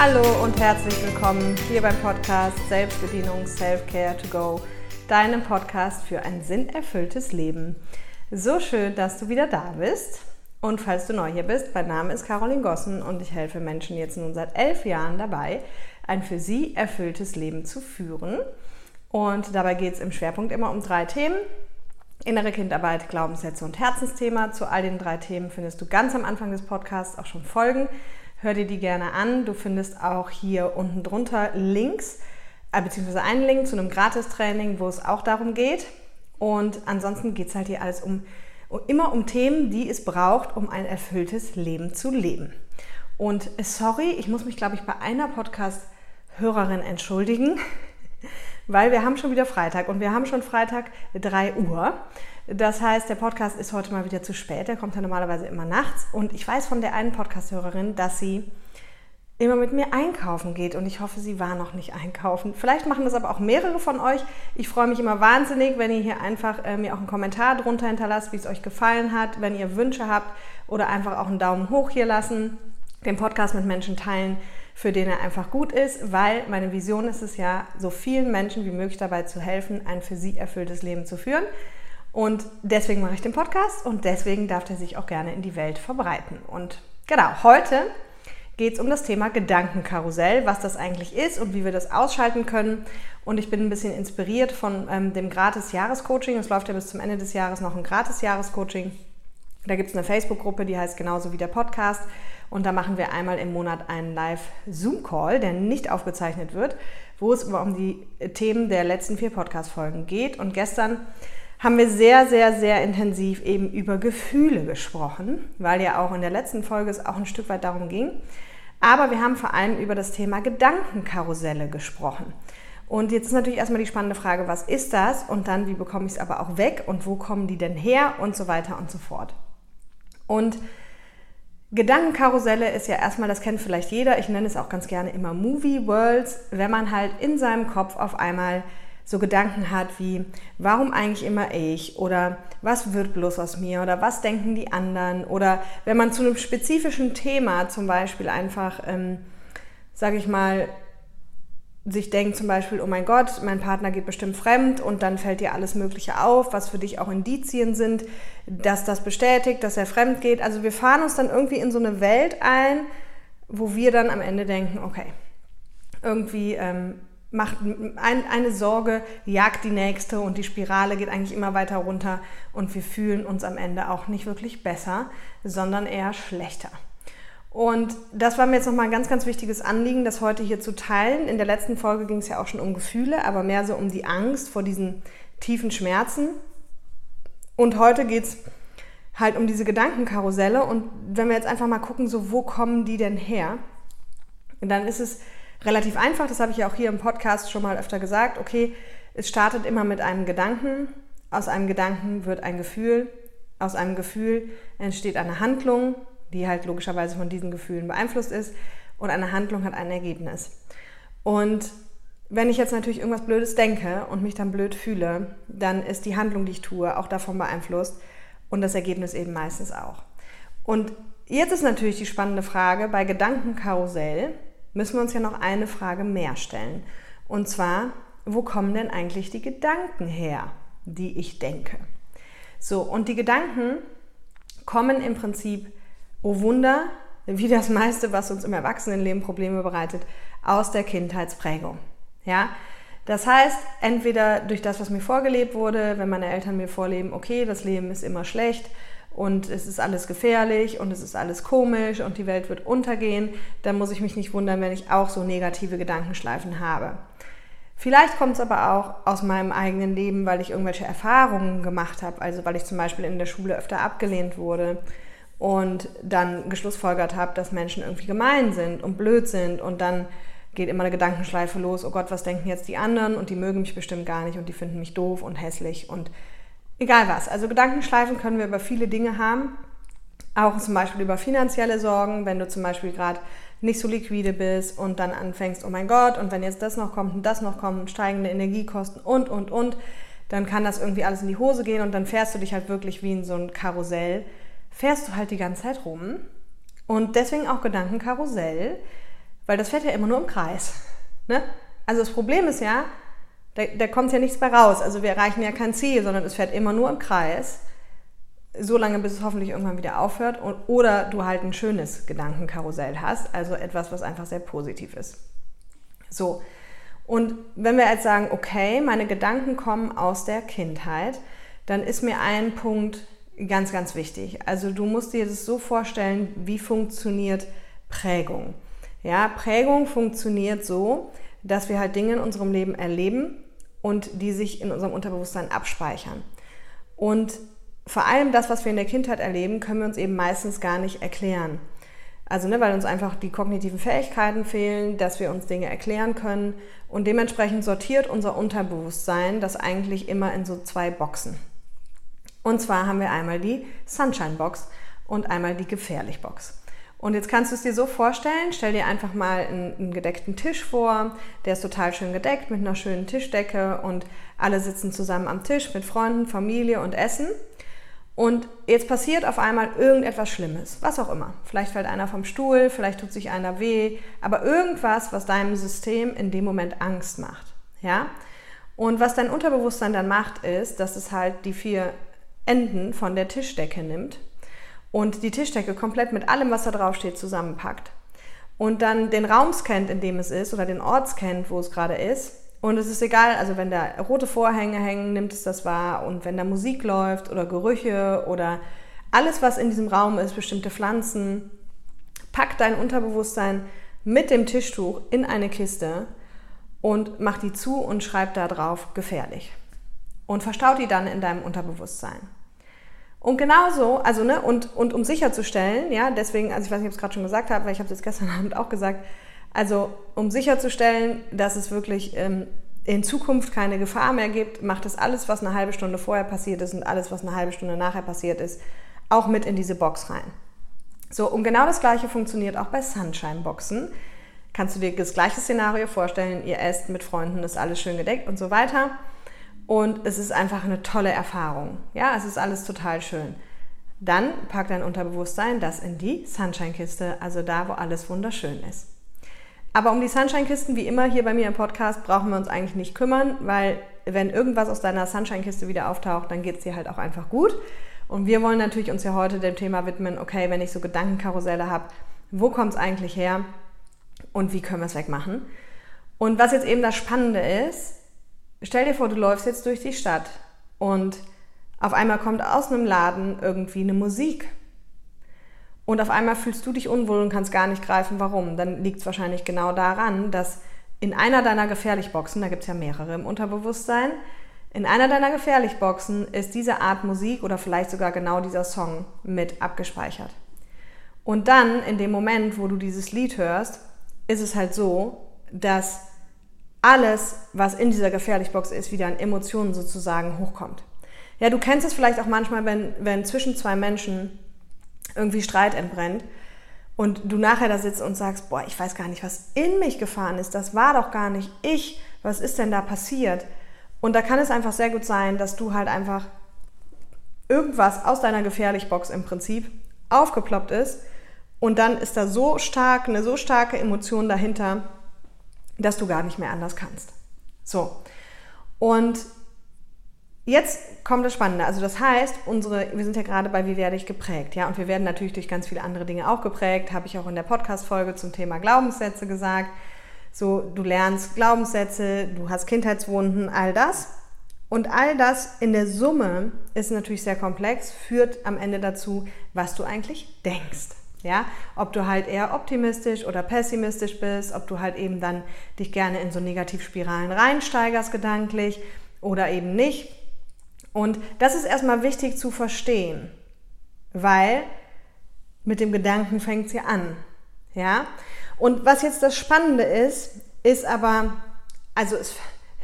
Hallo und herzlich willkommen hier beim Podcast Selbstbedienung Self-Care to Go, deinem Podcast für ein sinnerfülltes Leben. So schön, dass du wieder da bist. Und falls du neu hier bist, mein Name ist Caroline Gossen und ich helfe Menschen jetzt nun seit elf Jahren dabei, ein für sie erfülltes Leben zu führen. Und dabei geht es im Schwerpunkt immer um drei Themen. Innere Kindarbeit, Glaubenssätze und Herzensthema. Zu all den drei Themen findest du ganz am Anfang des Podcasts auch schon Folgen. Hör dir die gerne an. Du findest auch hier unten drunter Links, äh, beziehungsweise einen Link zu einem Gratistraining, wo es auch darum geht. Und ansonsten geht es halt hier alles um, immer um Themen, die es braucht, um ein erfülltes Leben zu leben. Und äh, sorry, ich muss mich, glaube ich, bei einer Podcast-Hörerin entschuldigen weil wir haben schon wieder Freitag und wir haben schon Freitag 3 Uhr. Das heißt, der Podcast ist heute mal wieder zu spät. Der kommt ja normalerweise immer nachts. Und ich weiß von der einen Podcast-Hörerin, dass sie immer mit mir einkaufen geht und ich hoffe, sie war noch nicht einkaufen. Vielleicht machen das aber auch mehrere von euch. Ich freue mich immer wahnsinnig, wenn ihr hier einfach äh, mir auch einen Kommentar drunter hinterlasst, wie es euch gefallen hat, wenn ihr Wünsche habt oder einfach auch einen Daumen hoch hier lassen, den Podcast mit Menschen teilen, für den er einfach gut ist, weil meine Vision ist es ja, so vielen Menschen wie möglich dabei zu helfen, ein für sie erfülltes Leben zu führen. Und deswegen mache ich den Podcast und deswegen darf er sich auch gerne in die Welt verbreiten. Und genau, heute geht es um das Thema Gedankenkarussell, was das eigentlich ist und wie wir das ausschalten können. Und ich bin ein bisschen inspiriert von ähm, dem Gratis-Jahrescoaching. Es läuft ja bis zum Ende des Jahres noch ein Gratis-Jahrescoaching. Da gibt es eine Facebook-Gruppe, die heißt genauso wie der Podcast. Und da machen wir einmal im Monat einen Live-Zoom-Call, der nicht aufgezeichnet wird, wo es um die Themen der letzten vier Podcast-Folgen geht. Und gestern haben wir sehr, sehr, sehr intensiv eben über Gefühle gesprochen, weil ja auch in der letzten Folge es auch ein Stück weit darum ging. Aber wir haben vor allem über das Thema Gedankenkarusselle gesprochen. Und jetzt ist natürlich erstmal die spannende Frage, was ist das? Und dann, wie bekomme ich es aber auch weg? Und wo kommen die denn her? Und so weiter und so fort. Und Gedankenkarusselle ist ja erstmal, das kennt vielleicht jeder, ich nenne es auch ganz gerne immer Movie Worlds, wenn man halt in seinem Kopf auf einmal so Gedanken hat wie, warum eigentlich immer ich? Oder was wird bloß aus mir? Oder was denken die anderen? Oder wenn man zu einem spezifischen Thema zum Beispiel einfach, ähm, sage ich mal, sich denkt zum Beispiel, oh mein Gott, mein Partner geht bestimmt fremd und dann fällt dir alles Mögliche auf, was für dich auch Indizien sind, dass das bestätigt, dass er fremd geht. Also wir fahren uns dann irgendwie in so eine Welt ein, wo wir dann am Ende denken, okay, irgendwie ähm, macht ein, eine Sorge, jagt die nächste und die Spirale geht eigentlich immer weiter runter und wir fühlen uns am Ende auch nicht wirklich besser, sondern eher schlechter. Und das war mir jetzt nochmal ein ganz, ganz wichtiges Anliegen, das heute hier zu teilen. In der letzten Folge ging es ja auch schon um Gefühle, aber mehr so um die Angst vor diesen tiefen Schmerzen. Und heute geht es halt um diese Gedankenkarusselle. Und wenn wir jetzt einfach mal gucken, so wo kommen die denn her? dann ist es relativ einfach, das habe ich ja auch hier im Podcast schon mal öfter gesagt. Okay, es startet immer mit einem Gedanken. Aus einem Gedanken wird ein Gefühl. Aus einem Gefühl entsteht eine Handlung die halt logischerweise von diesen Gefühlen beeinflusst ist und eine Handlung hat ein Ergebnis. Und wenn ich jetzt natürlich irgendwas Blödes denke und mich dann blöd fühle, dann ist die Handlung, die ich tue, auch davon beeinflusst und das Ergebnis eben meistens auch. Und jetzt ist natürlich die spannende Frage, bei Gedankenkarussell müssen wir uns ja noch eine Frage mehr stellen. Und zwar, wo kommen denn eigentlich die Gedanken her, die ich denke? So, und die Gedanken kommen im Prinzip oh Wunder, wie das meiste, was uns im Erwachsenenleben Probleme bereitet, aus der Kindheitsprägung. Ja? Das heißt, entweder durch das, was mir vorgelebt wurde, wenn meine Eltern mir vorleben, okay, das Leben ist immer schlecht und es ist alles gefährlich und es ist alles komisch und die Welt wird untergehen, dann muss ich mich nicht wundern, wenn ich auch so negative Gedankenschleifen habe. Vielleicht kommt es aber auch aus meinem eigenen Leben, weil ich irgendwelche Erfahrungen gemacht habe, also weil ich zum Beispiel in der Schule öfter abgelehnt wurde und dann geschlussfolgert habe, dass Menschen irgendwie gemein sind und blöd sind und dann geht immer eine Gedankenschleife los, oh Gott, was denken jetzt die anderen und die mögen mich bestimmt gar nicht und die finden mich doof und hässlich und egal was. Also Gedankenschleifen können wir über viele Dinge haben, auch zum Beispiel über finanzielle Sorgen, wenn du zum Beispiel gerade nicht so liquide bist und dann anfängst, oh mein Gott, und wenn jetzt das noch kommt und das noch kommt, steigende Energiekosten und, und, und, dann kann das irgendwie alles in die Hose gehen und dann fährst du dich halt wirklich wie in so ein Karussell fährst du halt die ganze Zeit rum. Und deswegen auch Gedankenkarussell, weil das fährt ja immer nur im Kreis. Ne? Also das Problem ist ja, da, da kommt ja nichts mehr raus. Also wir erreichen ja kein Ziel, sondern es fährt immer nur im Kreis. So lange, bis es hoffentlich irgendwann wieder aufhört. Und, oder du halt ein schönes Gedankenkarussell hast, also etwas, was einfach sehr positiv ist. So. Und wenn wir jetzt sagen, okay, meine Gedanken kommen aus der Kindheit, dann ist mir ein Punkt ganz, ganz wichtig. Also du musst dir das so vorstellen, wie funktioniert Prägung. Ja, Prägung funktioniert so, dass wir halt Dinge in unserem Leben erleben und die sich in unserem Unterbewusstsein abspeichern. Und vor allem das, was wir in der Kindheit erleben, können wir uns eben meistens gar nicht erklären. Also, ne, weil uns einfach die kognitiven Fähigkeiten fehlen, dass wir uns Dinge erklären können. Und dementsprechend sortiert unser Unterbewusstsein das eigentlich immer in so zwei Boxen. Und zwar haben wir einmal die Sunshine Box und einmal die Gefährlich Box. Und jetzt kannst du es dir so vorstellen, stell dir einfach mal einen, einen, gedeckten Tisch vor, der ist total schön gedeckt mit einer schönen Tischdecke und alle sitzen zusammen am Tisch mit Freunden, Familie und Essen. Und jetzt passiert auf einmal irgendetwas Schlimmes, was auch immer. Vielleicht fällt einer vom Stuhl, vielleicht tut sich einer weh, aber irgendwas, was deinem System in dem Moment Angst macht. Ja? Und was dein Unterbewusstsein dann macht, ist, dass es halt die vier Enden von der Tischdecke nimmt und die Tischdecke komplett mit allem, was da drauf steht, zusammenpackt. Und dann den Raum scannt, in dem es ist, oder den Ort scannt, wo es gerade ist. Und es ist egal, also wenn da rote Vorhänge hängen, nimmt es das wahr. Und wenn da Musik läuft oder Gerüche oder alles, was in diesem Raum ist, bestimmte Pflanzen, packt dein Unterbewusstsein mit dem Tischtuch in eine Kiste und macht die zu und schreibt da drauf gefährlich. Und verstaut die dann in deinem Unterbewusstsein. Und genauso, also ne, und, und um sicherzustellen, ja, deswegen, also ich weiß nicht, ob ich es gerade schon gesagt habe, weil ich habe es jetzt gestern Abend auch gesagt, also um sicherzustellen, dass es wirklich ähm, in Zukunft keine Gefahr mehr gibt, macht es alles, was eine halbe Stunde vorher passiert ist und alles, was eine halbe Stunde nachher passiert ist, auch mit in diese Box rein. So, und genau das gleiche funktioniert auch bei Sunshine-Boxen. Kannst du dir das gleiche Szenario vorstellen, ihr esst mit Freunden, ist alles schön gedeckt und so weiter. Und es ist einfach eine tolle Erfahrung. Ja, es ist alles total schön. Dann packt dein Unterbewusstsein das in die Sunshine-Kiste, also da, wo alles wunderschön ist. Aber um die Sunshine-Kisten, wie immer hier bei mir im Podcast, brauchen wir uns eigentlich nicht kümmern, weil wenn irgendwas aus deiner Sunshine-Kiste wieder auftaucht, dann geht es dir halt auch einfach gut. Und wir wollen natürlich uns ja heute dem Thema widmen, okay, wenn ich so Gedankenkarusselle habe, wo kommt es eigentlich her und wie können wir es wegmachen? Und was jetzt eben das Spannende ist, stell dir vor, du läufst jetzt durch die Stadt und auf einmal kommt aus einem Laden irgendwie eine Musik. Und auf einmal fühlst du dich unwohl und kannst gar nicht greifen, warum. Dann liegt es wahrscheinlich genau daran, dass in einer deiner Gefährlichboxen, da gibt es ja mehrere im Unterbewusstsein, in einer deiner Gefährlichboxen ist diese Art Musik oder vielleicht sogar genau dieser Song mit abgespeichert. Und dann, in dem Moment, wo du dieses Lied hörst, ist es halt so, dass alles, was in dieser Gefährlichbox ist, wieder an Emotionen sozusagen hochkommt. Ja, du kennst es vielleicht auch manchmal, wenn, wenn zwischen zwei Menschen irgendwie Streit entbrennt und du nachher da sitzt und sagst, boah, ich weiß gar nicht, was in mich gefahren ist, das war doch gar nicht ich, was ist denn da passiert? Und da kann es einfach sehr gut sein, dass du halt einfach irgendwas aus deiner Gefährlichbox im Prinzip aufgeploppt ist und dann ist da so stark, eine so starke Emotion dahinter, dass du gar nicht mehr anders kannst. So. Und jetzt kommt das Spannende. Also das heißt, unsere, wir sind ja gerade bei Wie werde ich geprägt, ja, und wir werden natürlich durch ganz viele andere Dinge auch geprägt, habe ich auch in der Podcast-Folge zum Thema Glaubenssätze gesagt. So, du lernst Glaubenssätze, du hast Kindheitswunden, all das. Und all das in der Summe ist natürlich sehr komplex, führt am Ende dazu, was du eigentlich denkst. Ja, ob du halt eher optimistisch oder pessimistisch bist, ob du halt eben dann dich gerne in so Negativspiralen reinsteigerst gedanklich oder eben nicht. Und das ist erstmal wichtig zu verstehen, weil mit dem Gedanken fängt es ja an. Ja? Und was jetzt das Spannende ist, ist aber, also es,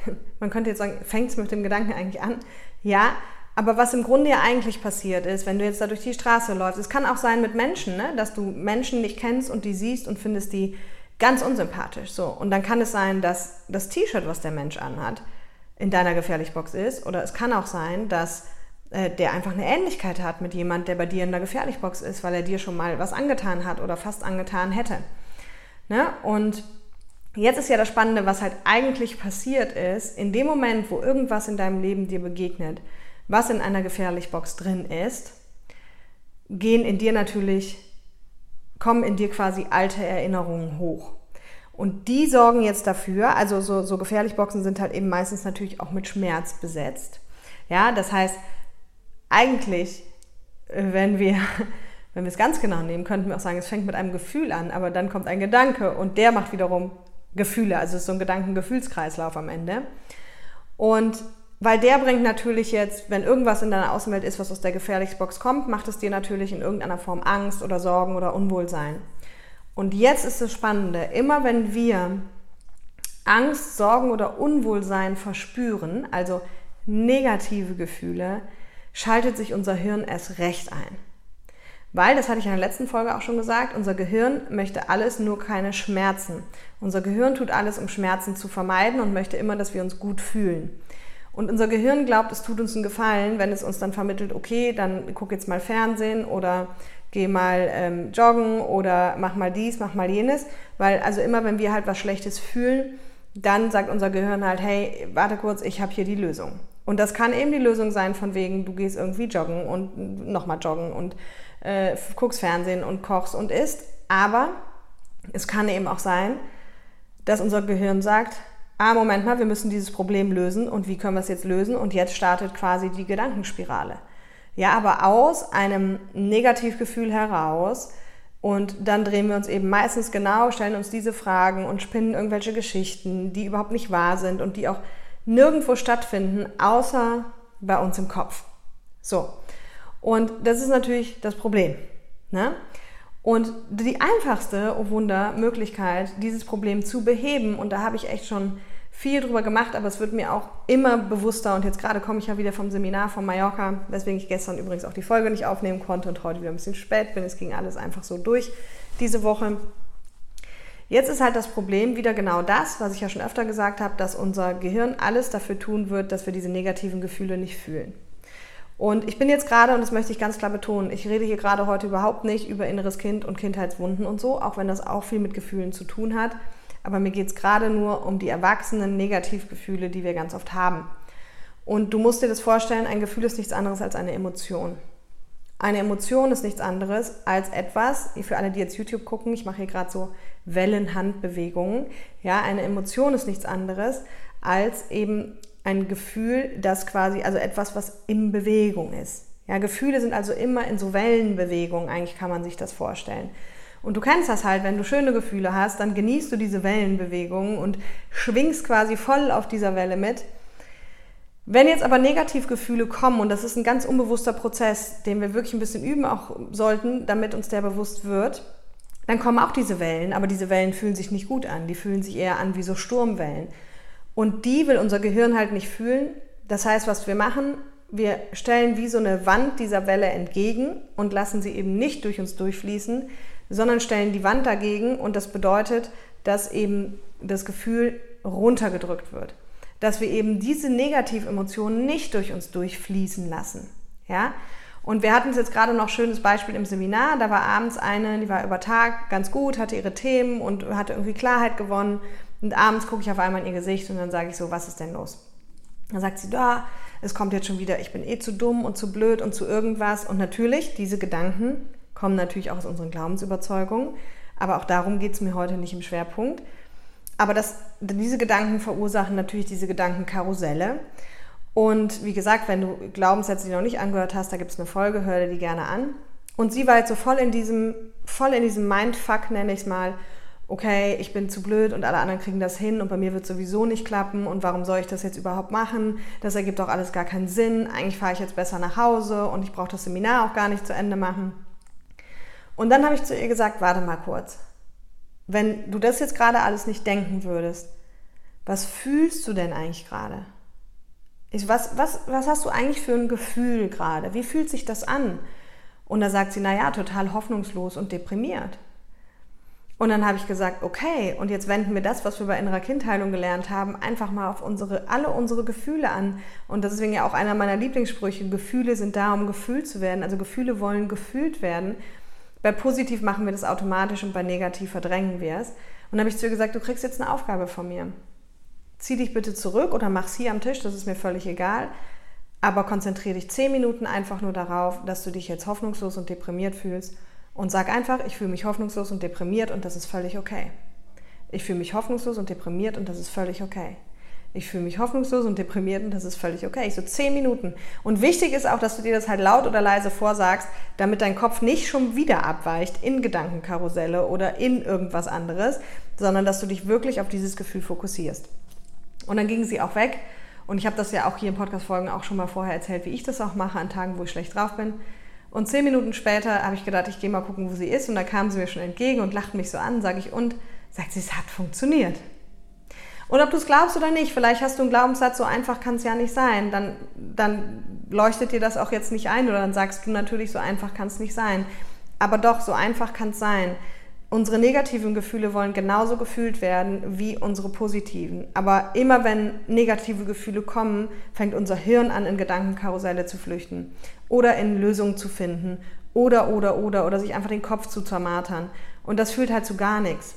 man könnte jetzt sagen, fängt es mit dem Gedanken eigentlich an? Ja, aber was im Grunde ja eigentlich passiert ist, wenn du jetzt da durch die Straße läufst, es kann auch sein mit Menschen, ne? dass du Menschen nicht kennst und die siehst und findest die ganz unsympathisch. So. Und dann kann es sein, dass das T-Shirt, was der Mensch anhat, in deiner Gefährlichbox ist. Oder es kann auch sein, dass äh, der einfach eine Ähnlichkeit hat mit jemand, der bei dir in der Gefährlichbox ist, weil er dir schon mal was angetan hat oder fast angetan hätte. Ne? Und jetzt ist ja das Spannende, was halt eigentlich passiert ist, in dem Moment, wo irgendwas in deinem Leben dir begegnet, was in einer Gefährlichbox drin ist, gehen in dir natürlich, kommen in dir quasi alte Erinnerungen hoch. Und die sorgen jetzt dafür, also so, so Gefährlichboxen sind halt eben meistens natürlich auch mit Schmerz besetzt. Ja, das heißt, eigentlich, wenn wir, wenn wir es ganz genau nehmen, könnten wir auch sagen, es fängt mit einem Gefühl an, aber dann kommt ein Gedanke und der macht wiederum Gefühle. Also es ist so ein Gedanken-Gefühlskreislauf am Ende. Und weil der bringt natürlich jetzt, wenn irgendwas in deiner Außenwelt ist, was aus der Gefährlichsbox kommt, macht es dir natürlich in irgendeiner Form Angst oder Sorgen oder Unwohlsein. Und jetzt ist das Spannende, immer wenn wir Angst, Sorgen oder Unwohlsein verspüren, also negative Gefühle, schaltet sich unser Hirn erst recht ein. Weil, das hatte ich in der letzten Folge auch schon gesagt, unser Gehirn möchte alles, nur keine Schmerzen. Unser Gehirn tut alles, um Schmerzen zu vermeiden und möchte immer, dass wir uns gut fühlen. Und unser Gehirn glaubt, es tut uns einen Gefallen, wenn es uns dann vermittelt, okay, dann guck jetzt mal Fernsehen oder geh mal ähm, joggen oder mach mal dies, mach mal jenes. Weil also immer, wenn wir halt was Schlechtes fühlen, dann sagt unser Gehirn halt, hey, warte kurz, ich habe hier die Lösung. Und das kann eben die Lösung sein, von wegen, du gehst irgendwie joggen und nochmal joggen und äh, guckst Fernsehen und kochst und isst. Aber es kann eben auch sein, dass unser Gehirn sagt, ah, Moment mal, wir müssen dieses Problem lösen und wie können wir es jetzt lösen? Und jetzt startet quasi die Gedankenspirale. Ja, aber aus einem Negativgefühl heraus und dann drehen wir uns eben meistens genau, stellen uns diese Fragen und spinnen irgendwelche Geschichten, die überhaupt nicht wahr sind und die auch nirgendwo stattfinden, außer bei uns im Kopf. So. Und das ist natürlich das Problem. Ne? Und die einfachste, oh Wunder, Möglichkeit, dieses Problem zu beheben, und da habe ich echt schon viel drüber gemacht, aber es wird mir auch immer bewusster und jetzt gerade komme ich ja wieder vom Seminar von Mallorca, weswegen ich gestern übrigens auch die Folge nicht aufnehmen konnte und heute wieder ein bisschen spät bin. Es ging alles einfach so durch diese Woche. Jetzt ist halt das Problem wieder genau das, was ich ja schon öfter gesagt habe, dass unser Gehirn alles dafür tun wird, dass wir diese negativen Gefühle nicht fühlen. Und ich bin jetzt gerade, und das möchte ich ganz klar betonen, ich rede hier gerade heute überhaupt nicht über inneres Kind und Kindheitswunden und so, auch wenn das auch viel mit Gefühlen zu tun hat. Aber mir geht es gerade nur um die erwachsenen Negativgefühle, die wir ganz oft haben. Und du musst dir das vorstellen, ein Gefühl ist nichts anderes als eine Emotion. Eine Emotion ist nichts anderes als etwas, für alle, die jetzt YouTube gucken, ich mache hier gerade so Wellenhandbewegungen. Ja, eine Emotion ist nichts anderes als eben ein Gefühl, das quasi, also etwas, was in Bewegung ist. Ja, Gefühle sind also immer in so Wellenbewegungen, eigentlich kann man sich das vorstellen. Und du kennst das halt, wenn du schöne Gefühle hast, dann genießt du diese Wellenbewegungen und schwingst quasi voll auf dieser Welle mit. Wenn jetzt aber Negativgefühle kommen, und das ist ein ganz unbewusster Prozess, den wir wirklich ein bisschen üben auch sollten, damit uns der bewusst wird, dann kommen auch diese Wellen, aber diese Wellen fühlen sich nicht gut an, die fühlen sich eher an wie so Sturmwellen. Und die will unser Gehirn halt nicht fühlen. Das heißt, was wir machen, wir stellen wie so eine Wand dieser Welle entgegen und lassen sie eben nicht durch uns durchfließen, sondern stellen die Wand dagegen und das bedeutet, dass eben das Gefühl runtergedrückt wird. Dass wir eben diese Negativemotionen nicht durch uns durchfließen lassen. Ja? Und wir hatten es jetzt gerade noch schönes Beispiel im Seminar. Da war abends eine, die war über Tag ganz gut, hatte ihre Themen und hatte irgendwie Klarheit gewonnen. Und abends gucke ich auf einmal in ihr Gesicht und dann sage ich so, was ist denn los? Dann sagt sie, da, es kommt jetzt schon wieder, ich bin eh zu dumm und zu blöd und zu irgendwas. Und natürlich, diese Gedanken kommen natürlich auch aus unseren Glaubensüberzeugungen. Aber auch darum geht es mir heute nicht im Schwerpunkt. Aber das, diese Gedanken verursachen natürlich diese Gedankenkarusselle. Und wie gesagt, wenn du Glaubenssätze, die noch nicht angehört hast, da gibt es eine Folge, hör dir die gerne an. Und sie war jetzt so voll in diesem, voll in diesem Mindfuck, nenne ich es mal. Okay, ich bin zu blöd und alle anderen kriegen das hin und bei mir wird sowieso nicht klappen und warum soll ich das jetzt überhaupt machen? Das ergibt auch alles gar keinen Sinn. Eigentlich fahre ich jetzt besser nach Hause und ich brauche das Seminar auch gar nicht zu Ende machen. Und dann habe ich zu ihr gesagt, warte mal kurz. Wenn du das jetzt gerade alles nicht denken würdest, was fühlst du denn eigentlich gerade? was, was, was hast du eigentlich für ein Gefühl gerade? Wie fühlt sich das an? Und da sagt sie, naja, total hoffnungslos und deprimiert. Und dann habe ich gesagt, okay, und jetzt wenden wir das, was wir bei innerer Kindheilung gelernt haben, einfach mal auf unsere, alle unsere Gefühle an. Und das ist deswegen ja auch einer meiner Lieblingssprüche, Gefühle sind da, um gefühlt zu werden. Also Gefühle wollen gefühlt werden. Bei positiv machen wir das automatisch und bei negativ verdrängen wir es. dann habe ich zu ihr gesagt, du kriegst jetzt eine Aufgabe von mir. Zieh dich bitte zurück oder mach's hier am Tisch, das ist mir völlig egal. Aber konzentriere dich zehn Minuten einfach nur darauf, dass du dich jetzt hoffnungslos und deprimiert fühlst. Und sag einfach, ich fühle mich hoffnungslos und deprimiert und das ist völlig okay. Ich fühle mich hoffnungslos und deprimiert und das ist völlig okay. Ich fühle mich hoffnungslos und deprimiert und das ist völlig okay. Ich so zehn Minuten. Und wichtig ist auch, dass du dir das halt laut oder leise vorsagst, damit dein Kopf nicht schon wieder abweicht in Gedankenkarusselle oder in irgendwas anderes, sondern dass du dich wirklich auf dieses Gefühl fokussierst. Und dann ging sie auch weg. Und ich habe das ja auch hier in Podcast-Folgen auch schon mal vorher erzählt, wie ich das auch mache an Tagen, wo ich schlecht drauf bin. Und zehn Minuten später habe ich gedacht, ich gehe mal gucken, wo sie ist. Und da kam sie mir schon entgegen und lacht mich so an, sage ich, und sagt sie, es hat funktioniert. Und ob du es glaubst oder nicht, vielleicht hast du einen Glaubenssatz, so einfach kann es ja nicht sein, dann, dann leuchtet dir das auch jetzt nicht ein oder dann sagst du natürlich, so einfach kann es nicht sein. Aber doch, so einfach kann es sein. Unsere negativen Gefühle wollen genauso gefühlt werden wie unsere positiven. Aber immer wenn negative Gefühle kommen, fängt unser Hirn an, in Gedankenkarusselle zu flüchten oder in Lösungen zu finden oder, oder, oder, oder sich einfach den Kopf zu zermartern. Und das führt halt zu gar nichts.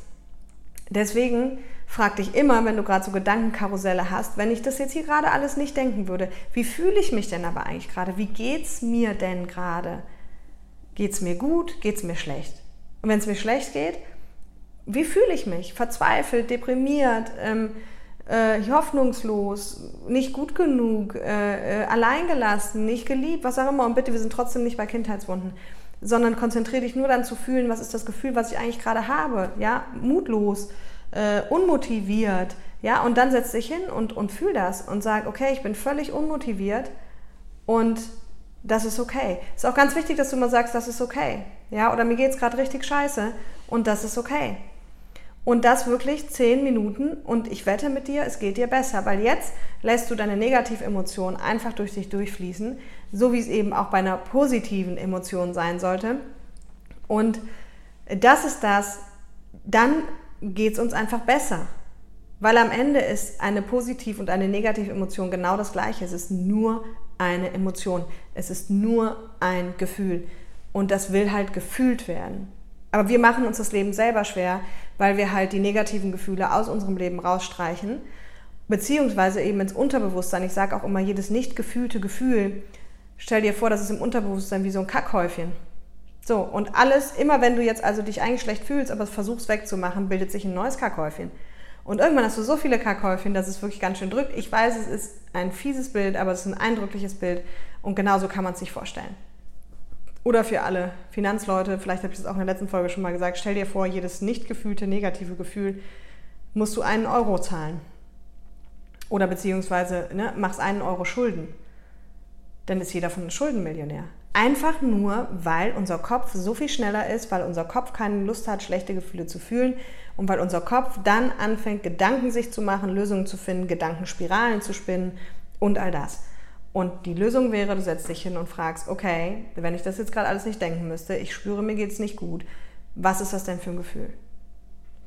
Deswegen frag dich immer, wenn du gerade so Gedankenkarusselle hast, wenn ich das jetzt hier gerade alles nicht denken würde, wie fühle ich mich denn aber eigentlich gerade? Wie geht's mir denn gerade? Geht's mir gut? Geht's mir schlecht? Und wenn es mir schlecht geht, wie fühle ich mich? Verzweifelt, deprimiert, ähm, äh, hoffnungslos, nicht gut genug, äh, äh, alleingelassen, nicht geliebt, was auch immer. Und bitte, wir sind trotzdem nicht bei Kindheitswunden sondern konzentriere dich nur dann zu fühlen, was ist das Gefühl, was ich eigentlich gerade habe, ja, mutlos, äh, unmotiviert, ja, und dann setz dich hin und, und fühl das und sag, okay, ich bin völlig unmotiviert und das ist okay. Ist auch ganz wichtig, dass du mal sagst, das ist okay, ja, oder mir geht es gerade richtig scheiße und das ist okay. Und das wirklich zehn Minuten und ich wette mit dir, es geht dir besser, weil jetzt lässt du deine Negativemotionen einfach durch dich durchfließen, so wie es eben auch bei einer positiven Emotion sein sollte. Und das ist das, dann geht es uns einfach besser. Weil am Ende ist eine positive und eine negative Emotion genau das gleiche. Es ist nur eine Emotion. Es ist nur ein Gefühl. Und das will halt gefühlt werden. Aber wir machen uns das Leben selber schwer, weil wir halt die negativen Gefühle aus unserem Leben rausstreichen, beziehungsweise eben ins Unterbewusstsein. Ich sage auch immer, jedes nicht gefühlte Gefühl, stell dir vor, das ist im Unterbewusstsein wie so ein Kackhäufchen. So, und alles, immer wenn du jetzt also dich eigentlich schlecht fühlst, aber versuchst wegzumachen, bildet sich ein neues Kackhäufchen. Und irgendwann hast du so viele Kackhäufchen, dass es wirklich ganz schön drückt. Ich weiß, es ist ein fieses Bild, aber es ist ein eindrückliches Bild. Und genauso kann man es sich vorstellen. Oder für alle Finanzleute, vielleicht habe ich das auch in der letzten Folge schon mal gesagt, stell dir vor, jedes nicht gefühlte negative Gefühl musst du einen Euro zahlen. Oder beziehungsweise ne, machst einen Euro Schulden. Dann ist jeder von uns Schuldenmillionär. Einfach nur, weil unser Kopf so viel schneller ist, weil unser Kopf keine Lust hat, schlechte Gefühle zu fühlen und weil unser Kopf dann anfängt, Gedanken sich zu machen, Lösungen zu finden, Gedankenspiralen zu spinnen und all das. Und die Lösung wäre, du setzt dich hin und fragst, okay, wenn ich das jetzt gerade alles nicht denken müsste, ich spüre, mir geht es nicht gut, was ist das denn für ein Gefühl?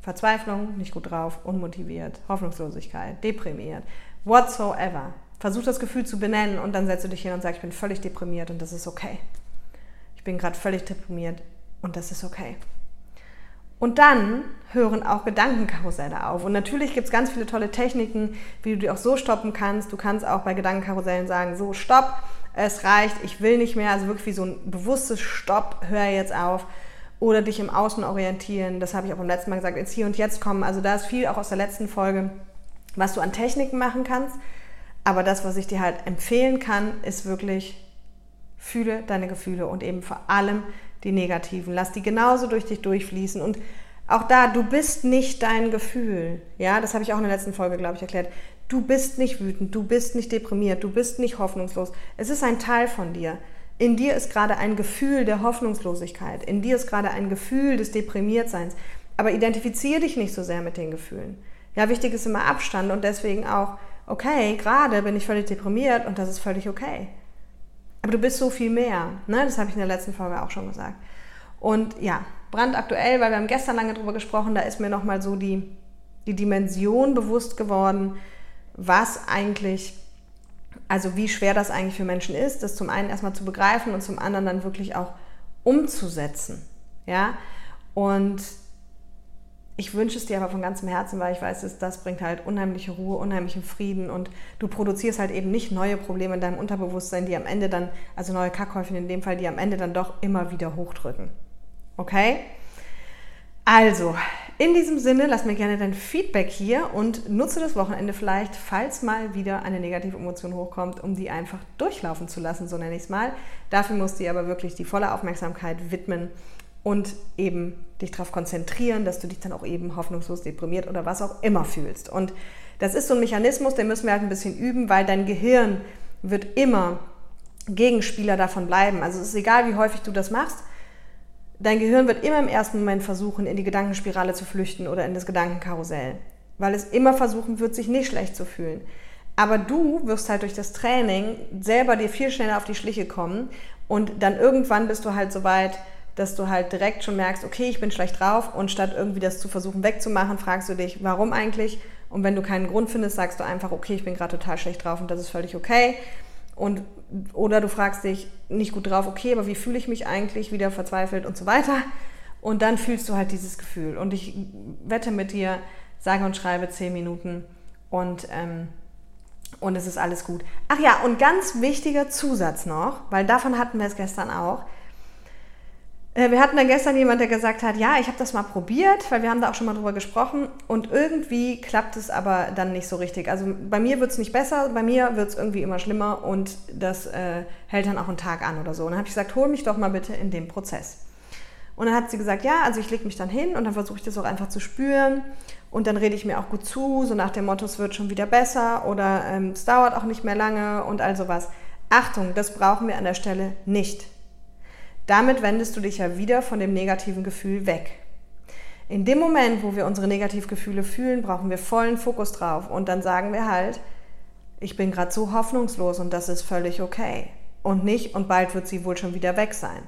Verzweiflung, nicht gut drauf, unmotiviert, Hoffnungslosigkeit, deprimiert, whatsoever. Versuch das Gefühl zu benennen und dann setzt du dich hin und sagst, ich bin völlig deprimiert und das ist okay. Ich bin gerade völlig deprimiert und das ist okay. Und dann hören auch Gedankenkarusselle auf. Und natürlich gibt es ganz viele tolle Techniken, wie du die auch so stoppen kannst. Du kannst auch bei Gedankenkarussellen sagen, so, stopp, es reicht, ich will nicht mehr. Also wirklich wie so ein bewusstes Stopp, hör jetzt auf. Oder dich im Außen orientieren. Das habe ich auch beim letzten Mal gesagt, ins Hier und Jetzt kommen. Also da ist viel auch aus der letzten Folge, was du an Techniken machen kannst. Aber das, was ich dir halt empfehlen kann, ist wirklich, fühle deine Gefühle und eben vor allem die negativen. Lass die genauso durch dich durchfließen. Und auch da, du bist nicht dein Gefühl. Ja, das habe ich auch in der letzten Folge, glaube ich, erklärt. Du bist nicht wütend, du bist nicht deprimiert, du bist nicht hoffnungslos. Es ist ein Teil von dir. In dir ist gerade ein Gefühl der Hoffnungslosigkeit. In dir ist gerade ein Gefühl des Deprimiertseins. Aber identifiziere dich nicht so sehr mit den Gefühlen. Ja, wichtig ist immer Abstand und deswegen auch, okay, gerade bin ich völlig deprimiert und das ist völlig okay. Aber du bist so viel mehr. Ne? Das habe ich in der letzten Folge auch schon gesagt. Und ja, brandaktuell, weil wir haben gestern lange drüber gesprochen, da ist mir nochmal so die, die Dimension bewusst geworden, was eigentlich, also wie schwer das eigentlich für Menschen ist, das zum einen erstmal zu begreifen und zum anderen dann wirklich auch umzusetzen. Ja, und Ich wünsche es dir aber von ganzem Herzen, weil ich weiß, dass das bringt halt unheimliche Ruhe, unheimlichen Frieden und du produzierst halt eben nicht neue Probleme in deinem Unterbewusstsein, die am Ende dann, also neue Kackhäufchen in dem Fall, die am Ende dann doch immer wieder hochdrücken. Okay? Also, in diesem Sinne, lass mir gerne dein Feedback hier und nutze das Wochenende vielleicht, falls mal wieder eine negative Emotion hochkommt, um die einfach durchlaufen zu lassen, so nenne ich es mal. Dafür musst du dir aber wirklich die volle Aufmerksamkeit widmen und eben dich darauf konzentrieren, dass du dich dann auch eben hoffnungslos deprimiert oder was auch immer fühlst. Und das ist so ein Mechanismus, den müssen wir halt ein bisschen üben, weil dein Gehirn wird immer Gegenspieler davon bleiben. Also es ist egal, wie häufig du das machst. Dein Gehirn wird immer im ersten Moment versuchen, in die Gedankenspirale zu flüchten oder in das Gedankenkarussell, weil es immer versuchen wird, sich nicht schlecht zu fühlen. Aber du wirst halt durch das Training selber dir viel schneller auf die Schliche kommen und dann irgendwann bist du halt so weit, dass du halt direkt schon merkst, okay, ich bin schlecht drauf und statt irgendwie das zu versuchen wegzumachen, fragst du dich, warum eigentlich? Und wenn du keinen Grund findest, sagst du einfach, okay, ich bin gerade total schlecht drauf und das ist völlig okay. Und, oder du fragst dich nicht gut drauf, okay, aber wie fühle ich mich eigentlich, wieder verzweifelt und so weiter. Und dann fühlst du halt dieses Gefühl. Und ich wette mit dir, sage und schreibe zehn Minuten und, ähm, und es ist alles gut. Ach ja, und ganz wichtiger Zusatz noch, weil davon hatten wir es gestern auch. Äh, wir hatten dann gestern jemand, der gesagt hat, ja, ich habe das mal probiert, weil wir haben da auch schon mal drüber gesprochen und irgendwie klappt es aber dann nicht so richtig. Also bei mir wird es nicht besser, bei mir wird es irgendwie immer schlimmer und das äh, hält dann auch einen Tag an oder so. Und dann habe ich gesagt, hol mich doch mal bitte in den Prozess. Und dann hat sie gesagt, ja, also ich lege mich dann hin und dann versuche ich das auch einfach zu spüren und dann rede ich mir auch gut zu, so nach dem Motto, es wird schon wieder besser oder ähm, es dauert auch nicht mehr lange und all sowas. Achtung, das brauchen wir an der Stelle nicht. Damit wendest du dich ja wieder von dem negativen Gefühl weg. In dem Moment, wo wir unsere Negativgefühle fühlen, brauchen wir vollen Fokus drauf und dann sagen wir halt, ich bin gerade so hoffnungslos und das ist völlig okay. Und nicht, und bald wird sie wohl schon wieder weg sein.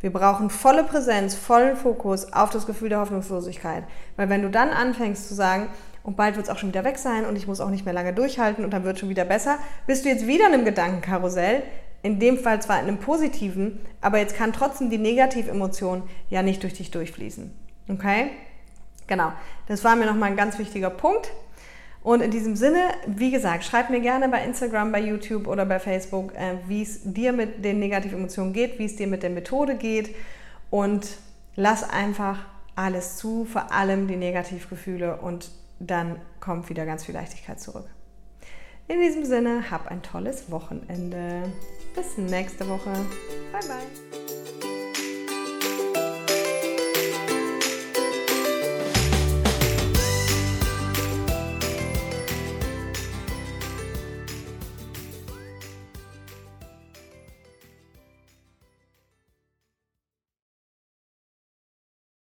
Wir brauchen volle Präsenz, vollen Fokus auf das Gefühl der Hoffnungslosigkeit. Weil wenn du dann anfängst zu sagen, und bald wird es auch schon wieder weg sein und ich muss auch nicht mehr lange durchhalten und dann wird es schon wieder besser, bist du jetzt wieder in einem Gedankenkarussell, in dem Fall zwar in einem positiven, aber jetzt kann trotzdem die Negativemotion ja nicht durch dich durchfließen. Okay? Genau. Das war mir nochmal ein ganz wichtiger Punkt. Und in diesem Sinne, wie gesagt, schreib mir gerne bei Instagram, bei YouTube oder bei Facebook, äh, wie es dir mit den Negativemotionen geht, wie es dir mit der Methode geht und lass einfach alles zu, vor allem die Negativgefühle und dann kommt wieder ganz viel Leichtigkeit zurück. In diesem Sinne, hab ein tolles Wochenende. Bis nächste Woche. Bye bye.